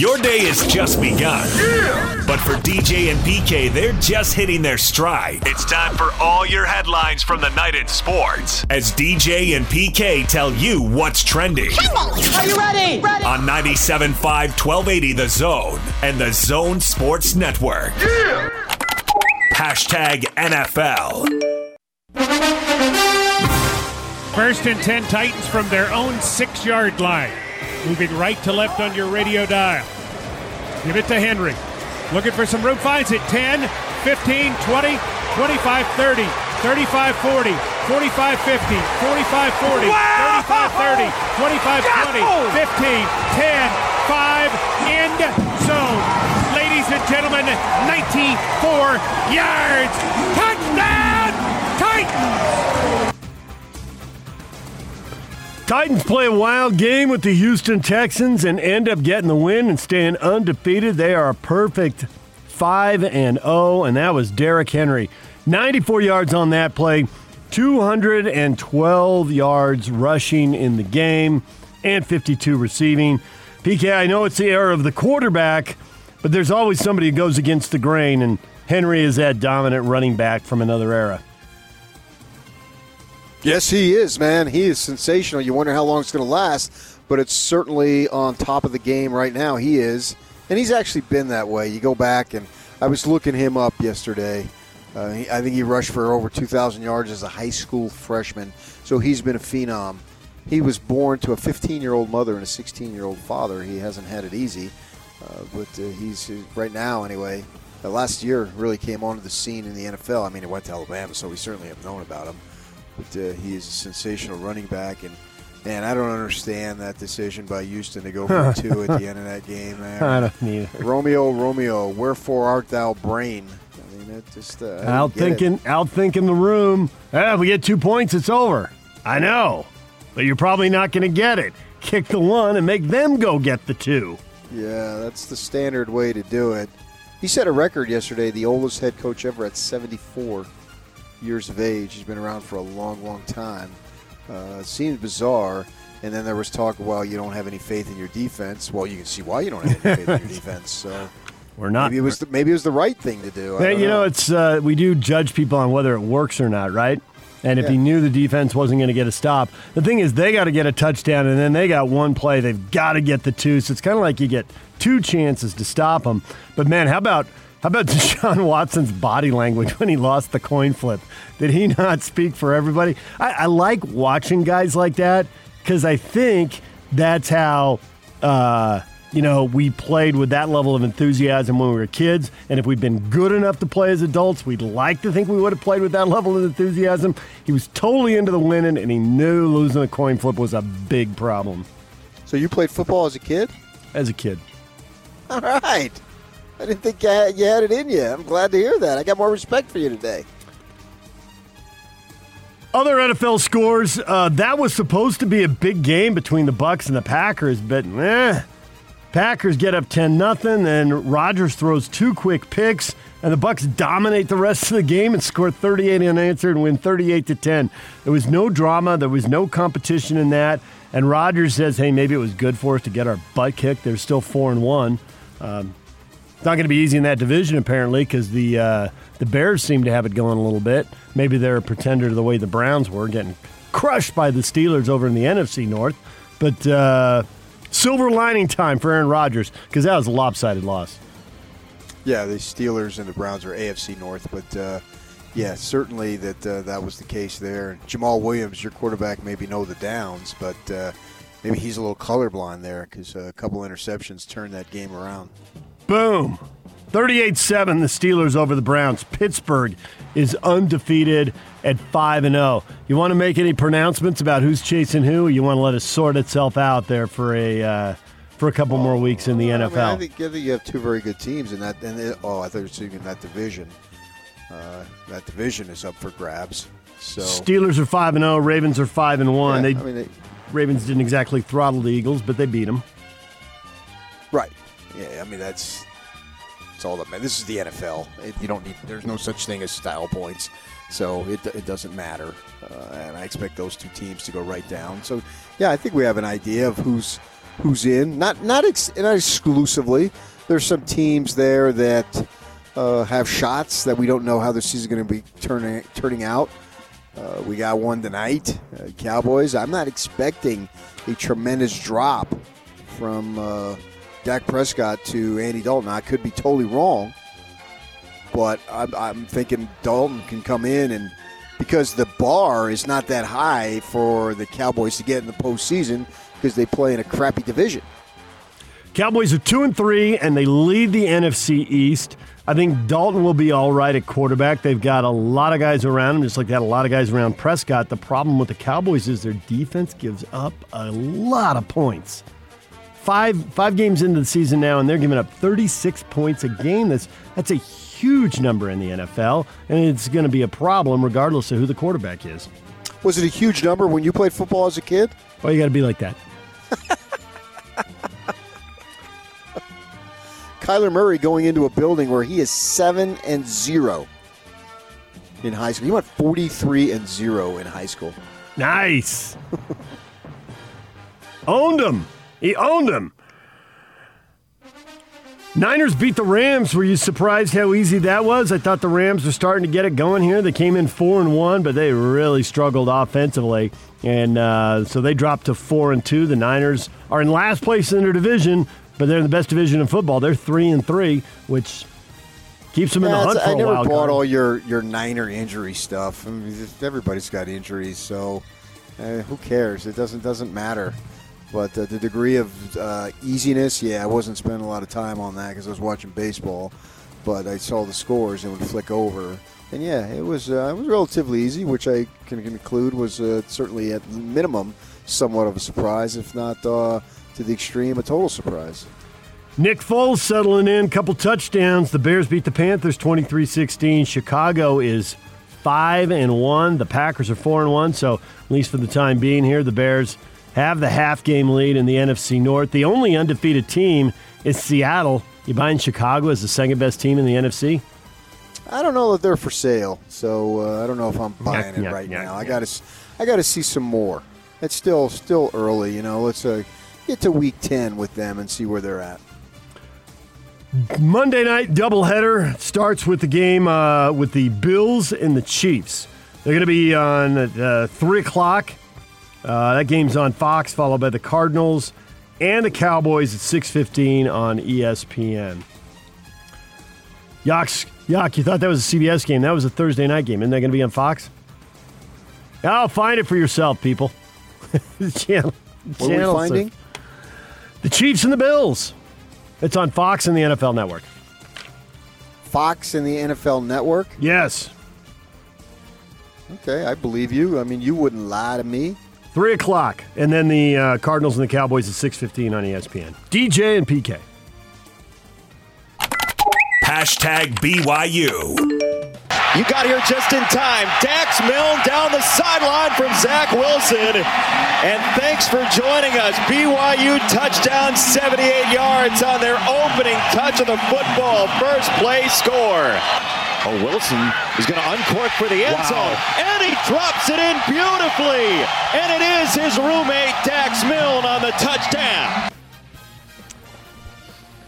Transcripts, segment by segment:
Your day has just begun. Yeah! But for DJ and PK, they're just hitting their stride. It's time for all your headlines from the night in sports. As DJ and PK tell you what's trending. Are you ready? Ready. On 97.5 1280 The Zone and The Zone Sports Network. Yeah! Hashtag NFL. First and 10 Titans from their own six yard line. Moving right to left on your radio dial. Give it to Henry. Looking for some room. Finds it 10, 15, 20, 25, 30, 35, 40, 45, 50, 45, 40, 35, 30, 25, 20, 15, 10, 5, end zone. Ladies and gentlemen, 94 yards. Touchdown, Titans! Titans play a wild game with the Houston Texans and end up getting the win and staying undefeated. They are a perfect 5 and 0 and that was Derrick Henry. 94 yards on that play, 212 yards rushing in the game and 52 receiving. PK, I know it's the era of the quarterback, but there's always somebody who goes against the grain and Henry is that dominant running back from another era. Yes, he is, man. He is sensational. You wonder how long it's going to last, but it's certainly on top of the game right now. He is, and he's actually been that way. You go back, and I was looking him up yesterday. Uh, he, I think he rushed for over 2,000 yards as a high school freshman, so he's been a phenom. He was born to a 15 year old mother and a 16 year old father. He hasn't had it easy, uh, but uh, he's right now, anyway. Uh, last year really came onto the scene in the NFL. I mean, he went to Alabama, so we certainly have known about him but uh, he is a sensational running back. And man, I don't understand that decision by Houston to go for two at the end of that game. Man. I don't need. Romeo, Romeo, wherefore art thou brain? I mean, it just uh, out thinking, out thinking the room. Ah, if we get two points, it's over. I know, but you're probably not going to get it. Kick the one and make them go get the two. Yeah, that's the standard way to do it. He set a record yesterday, the oldest head coach ever at 74 years of age. He's been around for a long, long time. Uh, seems bizarre. And then there was talk, well, you don't have any faith in your defense. Well, you can see why you don't have any faith in your defense. So we're not. Maybe it was the, maybe it was the right thing to do. you know, know, it's uh, we do judge people on whether it works or not, right? And if Yeah. he knew the defense wasn't going to get a stop, the thing is they got to get a touchdown, and then they got one play. They've got to get the two. So it's kind of like you get two chances to stop them. But man, how about how about Deshaun Watson's body language when he lost the coin flip? Did he not speak for everybody? I, I like watching guys like that because I think that's how. Uh, you know, we played with that level of enthusiasm when we were kids. And if we'd been good enough to play as adults, we'd like to think we would have played with that level of enthusiasm. He was totally into the winning, and he knew losing the coin flip was a big problem so you played football as a kid? as a kid. All right. I didn't think you had, it in you. I'm glad to hear that. I got more respect for you today. Other NFL scores. Uh, that was supposed to be a big game between the Bucs and the Packers, but eh. Packers get up ten nothing, and Rodgers throws two quick picks, and the Bucs dominate the rest of the game and score 38 unanswered and win 38 to 10. There was no drama. There was no competition in that. And Rodgers says, "Hey, maybe it was good for us to get our butt kicked. They're still four and one. Um, it's not going to be easy in that division apparently because the uh, the Bears seem to have it going a little bit. Maybe they're a pretender to the way the Browns were getting crushed by the Steelers over in the NFC North. But uh, silver lining time for Aaron Rodgers because that was a lopsided loss. Yeah, the Steelers and the Browns are AFC North, but uh, yeah, certainly that uh, that was the case there. Jamal Williams, your quarterback, maybe know the downs, but uh, maybe he's a little colorblind there because a couple interceptions turned that game around. Boom. 38 7, the Steelers over the Browns. Pittsburgh is undefeated at 5 and 0. You want to make any pronouncements about who's chasing who? You want to let it sort itself out there for a uh, for a couple more weeks in the I, mean, NFL? I think, I think you have two very good teams in that. And it, oh, I thought you were saying in that division. Uh, that division is up for grabs. So Steelers are 5 and 0, Ravens are 5 and 1. Yeah, they I mean, they, Ravens didn't exactly throttle the Eagles, but they beat them. right? Yeah, I mean that's it's all that matters. This is the NFL. It, you don't need. There's no such thing as style points, so it, it doesn't matter. Uh, and I expect those two teams to go right down. So yeah, I think we have an idea of who's who's in. Not not ex, not exclusively. There's some teams there that uh, have shots that we don't know how the season's going to be turning turning out. Uh, we got one tonight, uh, Cowboys. I'm not expecting a tremendous drop from uh, Dak Prescott to Andy Dalton. I could be totally wrong, but I'm, I'm thinking Dalton can come in and because the bar is not that high for the Cowboys to get in the postseason because they play in a crappy division. Cowboys are two and three, and they lead the NFC East. I think Dalton will be all right at quarterback. They've got a lot of guys around him, just like they had a lot of guys around Prescott. The problem with the Cowboys is their defense gives up a lot of points. Five five games into the season now, and they're giving up 36 points a game. That's that's a huge number in the NFL, and it's going to be a problem regardless of who the quarterback is. Was it a huge number when you played football as a kid? Well, you got to be like that. Kyler Murray going into a building where he is seven and zero in high school. He went forty three and zero in high school. Nice. owned him. He owned them. Niners beat the Rams. Were you surprised how easy that was? I thought the Rams were starting to get it going here. They came in four and one, but they really struggled offensively, and uh, so they dropped to four and two. The Niners are in last place in their division, but they're in the best division in football. They're three and three, which keeps them in the hunt for I a never bought card. all your your Niner injury stuff. I mean, everybody's got injuries, so eh, who cares? It doesn't doesn't matter. But uh, the degree of uh, easiness, yeah, I wasn't spending a lot of time on that because I was watching baseball. But I saw the scores and would flick over, and yeah, it was uh, it was relatively easy, which I can conclude was uh, certainly at minimum somewhat of a surprise, if not uh, to the extreme, a total surprise. Nick Foles settling in, couple touchdowns. The Bears beat the Panthers 23-16. Chicago is 5 and 1. The Packers are 4 and 1, so at least for the time being here, the Bears have the half game lead in the NFC North. The only undefeated team is Seattle. You buying Chicago as the second best team in the NFC? I don't know that they're for sale, so uh, I don't know if I'm buying it yeah, right yeah, now. I got to, I got to see some more. It's still still early, you know. Let's uh, get to week ten with them and see where they're at. Monday night doubleheader starts with the game uh, with the Bills and the Chiefs. They're going to be on uh, 3 o'clock. Uh, that game's on Fox, followed by the Cardinals and the Cowboys at 6.15 on ESPN. Yaks, Yak, you thought that was a CBS game. That was a Thursday night game. Isn't that going to be on Fox? Oh, find it for yourself, people. the channel, What are we finding? The Chiefs and the Bills. It's on Fox and the NFL Network. Fox and the NFL Network. Yes. Okay, I believe you. I mean, you wouldn't lie to me. Three o'clock, and then the uh, Cardinals and the Cowboys at six fifteen on ESPN. DJ and PK. Hashtag BYU. You got here just in time. Dax Milne down the sideline from Zach Wilson. And thanks for joining us. BYU touchdown 78 yards on their opening touch of the football. First play score. Oh, Wilson is going to uncork for the end zone. And he drops it in beautifully. And it is his roommate, Dax Milne, on the touchdown.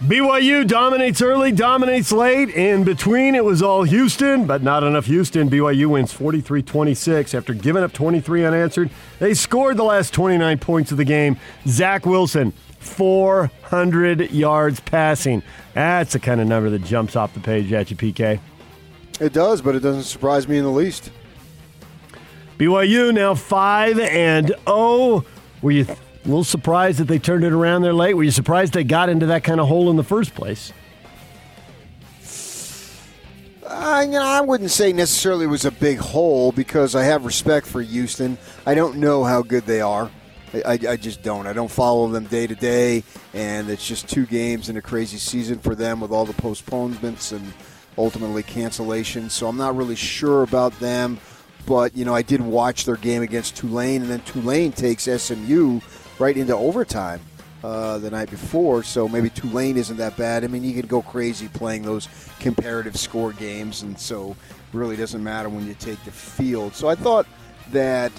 BYU dominates early, dominates late. In between, it was all Houston, but not enough Houston. BYU wins 43 26 after giving up 23 unanswered. They scored the last 29 points of the game. Zach Wilson, 400 yards passing. That's the kind of number that jumps off the page at you, PK. It does, but it doesn't surprise me in the least. BYU now 5 and 0. Were you a little surprised that they turned it around there late? Were you surprised they got into that kind of hole in the first place? I, you know, I wouldn't say necessarily it was a big hole because I have respect for Houston. I don't know how good they are. I, I, I just don't. I don't follow them day to day, and it's just two games in a crazy season for them with all the postponements and ultimately cancellation. So I'm not really sure about them. But you know, I did watch their game against Tulane, and then Tulane takes SMU right into overtime uh, the night before. So maybe Tulane isn't that bad. I mean, you could go crazy playing those comparative score games, and so really doesn't matter when you take the field. So I thought that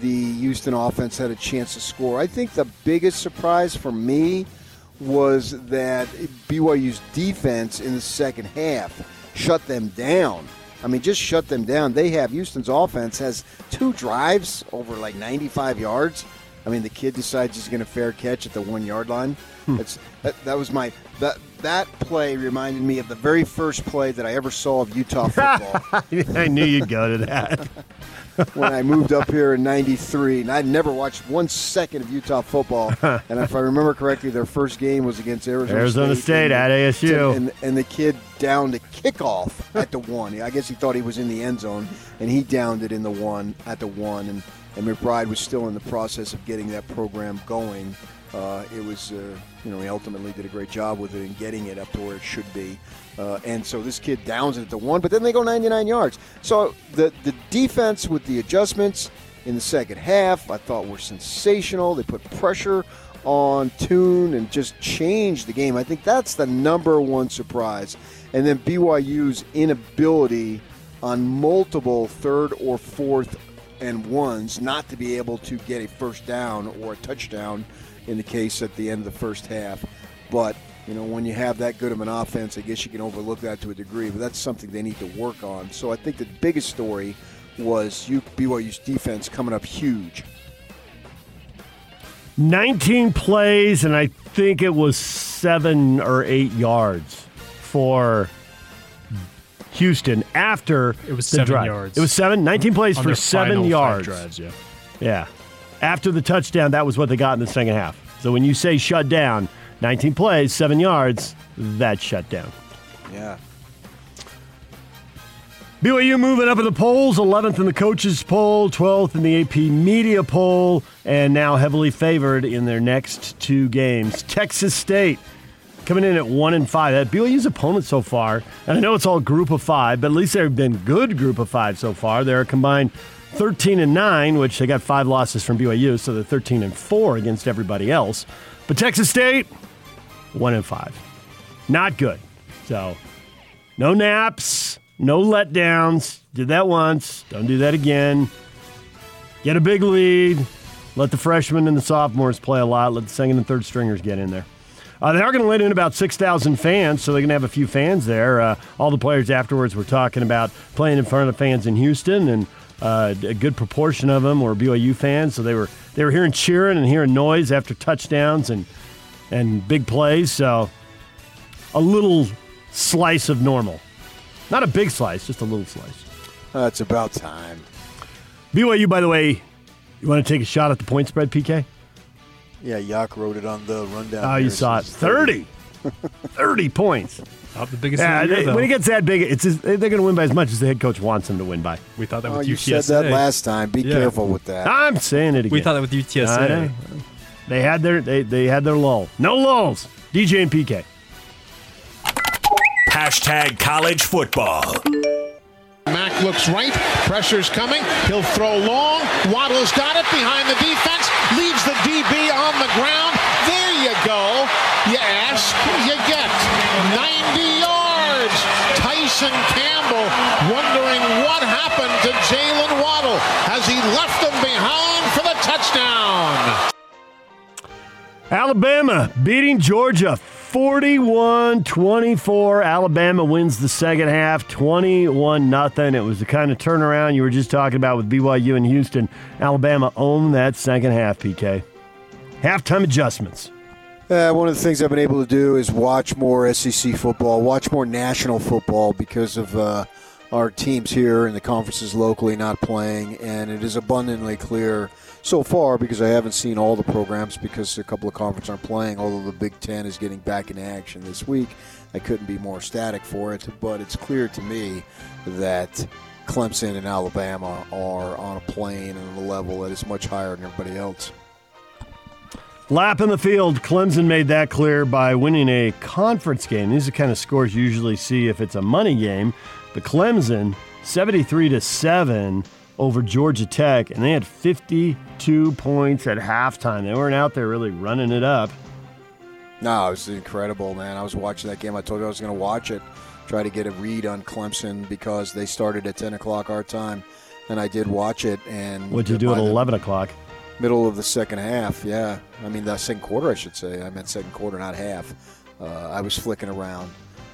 the Houston offense had a chance to score. I think the biggest surprise for me was that BYU's defense in the second half shut them down. I mean, just shut them down. They have Houston's offense has two drives over like 95 yards. I mean, the kid decides he's going to fair catch at the one yard line. Hmm. That's that, that was my that that play reminded me of the very first play that I ever saw of Utah football I knew you'd go to that. when I moved up here in '93, and I'd never watched one second of Utah football. and if I remember correctly, their first game was against Arizona, Arizona State and- at ASU. and, and the kid downed a kickoff at the one. I guess he thought he was in the end zone, and he downed it in the one at the one. And, and McBride was still in the process of getting that program going. Uh, it was, uh, you know, he ultimately did a great job with it and getting it up to where it should be. Uh, and so this kid downs it at the one, but then they go 99 yards. So the the defense with the adjustments in the second half, I thought were sensational. They put pressure on Tune and just changed the game. I think that's the number one surprise. And then BYU's inability on multiple third or fourth and ones not to be able to get a first down or a touchdown in the case at the end of the first half. But you know, when you have that good of an offense, I guess you can overlook that to a degree. But that's something they need to work on. So I think the biggest story was you BYU's defense coming up huge. 19 plays, and I think it was seven or eight yards for Houston after It was the seven drive. yards. It was seven, 19 plays On for their seven final five yards. drives, yeah. Yeah. After the touchdown, that was what they got in the second half. So when you say shut down, 19 plays, seven yards, that shut down. Yeah. BYU moving up in the polls, 11th in the coaches poll, 12th in the AP media poll, and now heavily favored in their next two games. Texas State coming in at one and five. That BYU's opponent so far, and I know it's all group of five, but at least they've been good group of five so far. They're a combined 13 and nine, which they got five losses from BYU, so they're 13 and four against everybody else. But Texas State, one and five, not good. So no naps, no letdowns. Did that once. Don't do that again. Get a big lead. Let the freshmen and the sophomores play a lot. Let the second and third stringers get in there. Uh, they are going to let in about 6,000 fans, so they're going to have a few fans there. Uh, all the players afterwards were talking about playing in front of fans in Houston, and uh, a good proportion of them were BYU fans, so they were they were hearing cheering and hearing noise after touchdowns and and big plays. So a little slice of normal. Not a big slice, just a little slice. Uh, it's about time. BYU, by the way, you want to take a shot at the point spread, PK? Yeah, Yak wrote it on the rundown. Oh, you saw it. says 30. 30 points. Oh, the biggest Yeah, of the year, they- though. when it gets that big, it's just, they're going to win by as much as the head coach wants them to win by. we thought that Oh, with you UTSA. said that last time. Be Yeah. careful with that. I'm saying it again. We thought that with I UTSA. know. They had their they, they had their lull. No lulls. DJ and PK. Hashtag college football. Mac looks right. Pressure's coming. He'll throw long. Waddle's got it behind the defense. Leaves the DB on the ground. You go. You ask, you get. 90 yards. Tyson Campbell wondering what happened to Jalen Waddle as he left him behind for the touchdown. Alabama beating Georgia 41 24. Alabama wins the second half 21 0. It was the kind of turnaround you were just talking about with BYU and Houston. Alabama owned that second half, PK. Halftime adjustments. Uh, one of the things I've been able to do is watch more SEC football, watch more national football because of uh, our teams here and the conferences locally not playing. And it is abundantly clear so far because I haven't seen all the programs because a couple of conferences aren't playing, although the Big Ten is getting back into action this week. I couldn't be more ecstatic for it, but it's clear to me that Clemson and Alabama are on a plane and a level that is much higher than everybody else. Lap in the field. Clemson made that clear by winning a conference game. These are the kind of scores you usually see if it's a money game. But Clemson, 73 to 7 over Georgia Tech, and they had 52 points at halftime. They weren't out there really running it up. No, it was incredible, man. I was watching that game. I told you I was going to watch it, try to get a read on Clemson because they started at 10 o'clock our time, and I did watch it. And What'd you do at 11 o'clock? Middle of the second half, yeah. I mean, the second quarter, I should say. I meant second quarter, not half. Uh, I was flicking around.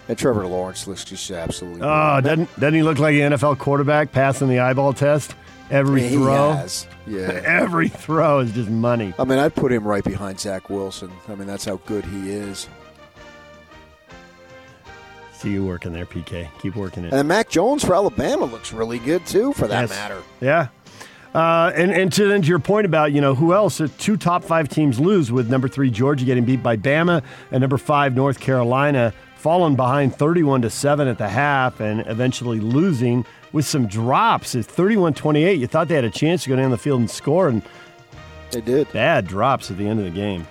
And Trevor Lawrence looks just absolutely. Oh, doesn't, doesn't he look like an NFL quarterback passing the eyeball test? Every he throw. has. Yeah. Every throw is just money. I mean, I'd put him right behind Zach Wilson. I mean, that's how good he is. See you working there, PK. Keep working it. And Mac Jones for Alabama looks really good too, for that Yes. matter. Yeah. Uh, and and to, then to your point about you know who else? Uh, two top five teams lose with number three Georgia getting beat by Bama and number five North Carolina falling behind thirty-one to seven at the half and eventually losing with some drops at 31-28. You thought they had a chance to go down the field and score, and They did. bad drops at the end of the game.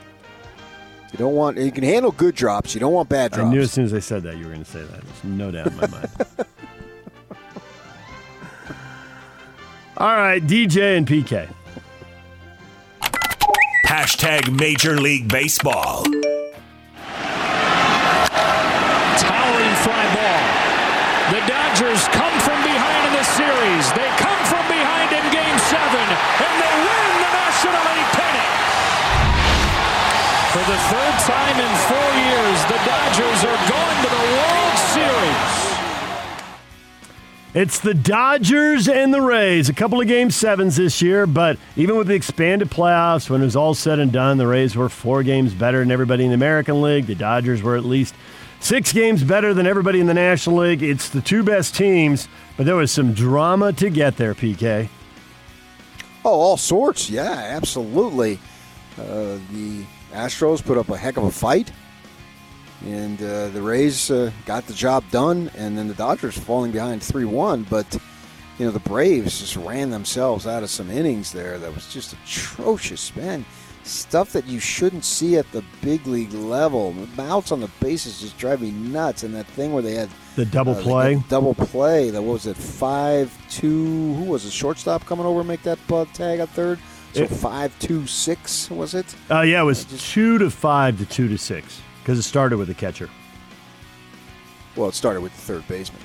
You don't want. You can handle good drops. You don't want bad drops. I knew as soon as I said that you were going to say that. There's no doubt in my mind. All right, DJ and PK. Hashtag Major League Baseball. Towering fly ball. The Dodgers come from behind in the series. They come from behind in game seven, and they win the National League pennant. For the third time in four years, the Dodgers are going to the World Series. It's the Dodgers and the Rays. A couple of game sevens this year, but even with the expanded playoffs, when it was all said and done, the Rays were four games better than everybody in the American League. The Dodgers were at least six games better than everybody in the National League. It's the two best teams, but there was some drama to get there, PK. Oh, all sorts. Yeah, absolutely. Uh, the Astros put up a heck of a fight, and uh, the Rays uh, got the job done. And then the Dodgers falling behind three-one, but you know the Braves just ran themselves out of some innings there. That was just atrocious, man. Stuff that you shouldn't see at the big league level. The outs on the bases just drive me nuts. And that thing where they had The double uh, play. double play. That what was it five two. Who was it? Shortstop coming over make that uh, tag at third. So It- five two six was it? Uh, yeah, it was just- two to five to two to six because it started with the catcher. Well, it started with the third baseman.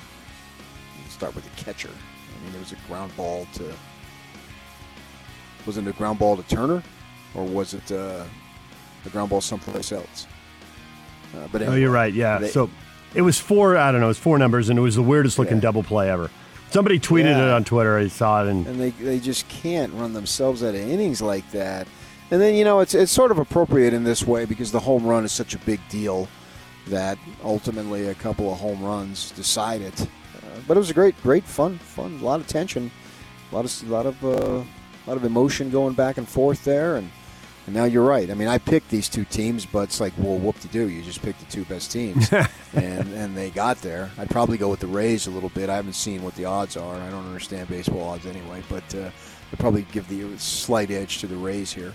It started with the catcher. I mean, it was a ground ball to. Was it a ground ball to Turner, or was it uh, a ground ball someplace else? Uh, but Oh, you're right. Yeah. they- so it was four. I don't know. It was four numbers, and it was the weirdest looking Yeah. double play ever. Somebody tweeted Yeah. it on Twitter. I saw it, and and they they just can't run themselves out of innings like that. And then you know it's it's sort of appropriate in this way because the home run is such a big deal that ultimately a couple of home runs decide it. Uh, but it was a great, great fun, fun, a lot of tension, a lot of a lot of uh, a lot of emotion going back and forth there, and. And now you're right. I mean, I picked these two teams, but it's like, well, whoop de doo. You just picked the two best teams, and and they got there. I'd probably go with the Rays a little bit. I haven't seen what the odds are. I don't understand baseball odds anyway, but uh, I'd probably give the slight edge to the Rays here.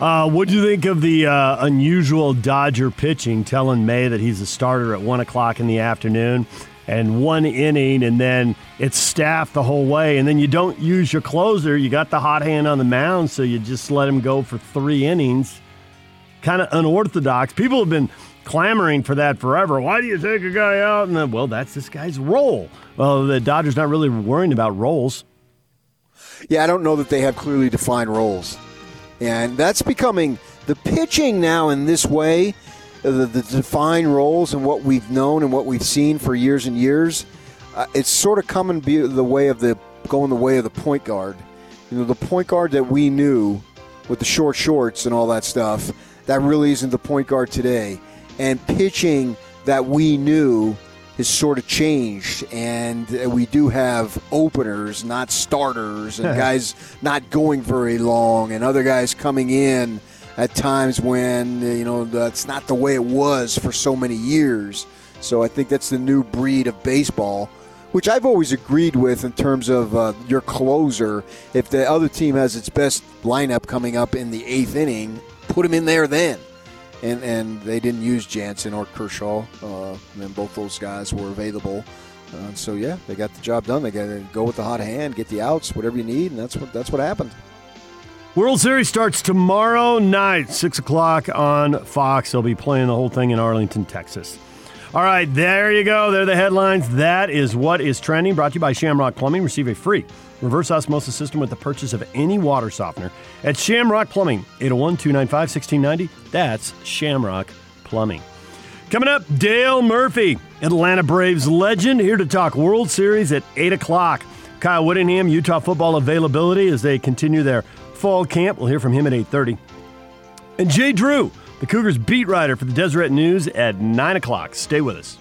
Uh, what do you think of the uh, unusual Dodger pitching, telling May that he's a starter at one o'clock in the afternoon, and one inning, and then it's staffed the whole way, and then you don't use your closer. You got the hot hand on the mound, so you just let him go for three innings. Kind of unorthodox. People have been clamoring for that forever. Why do you take a guy out? And then, well, that's this guy's role. Well, the Dodgers not really worrying about roles. Yeah, I don't know that they have clearly defined roles. And that's becoming the pitching now in this way, the, the defined roles and what we've known and what we've seen for years and years. Uh, it's sort of coming the way of the going the way of the point guard. You know, the point guard that we knew with the short shorts and all that stuff, that really isn't the point guard today. And pitching that we knew has sort of changed, and uh, we do have openers, not starters, and guys not going very long, and other guys coming in at times when uh, you know that's not the way it was for so many years. So I think that's the new breed of baseball, which I've always agreed with in terms of uh, your closer. If the other team has its best lineup coming up in the eighth inning, put him in there then and and they didn't use Jansen or Kershaw. Uh, and both those guys were available. Uh, so yeah, they got the job done. They got to go with the hot hand, get the outs, whatever you need, and that's what that's what happened. World Series starts tomorrow night, 6 o'clock on Fox. They'll be playing the whole thing in Arlington, Texas. All right, there you go. There are the headlines. That is what is trending. Brought to you by Shamrock Plumbing. Receive a free reverse osmosis system with the purchase of any water softener at Shamrock Plumbing, 801 295 1690. That's Shamrock Plumbing. Coming up, Dale Murphy, Atlanta Braves legend, here to talk World Series at 8 o'clock. Kyle Whittingham, Utah football availability as they continue their fall camp. We'll hear from him at 8.30. And Jay Drew, the Cougars beat writer for the Deseret News at 9 o'clock. Stay with us.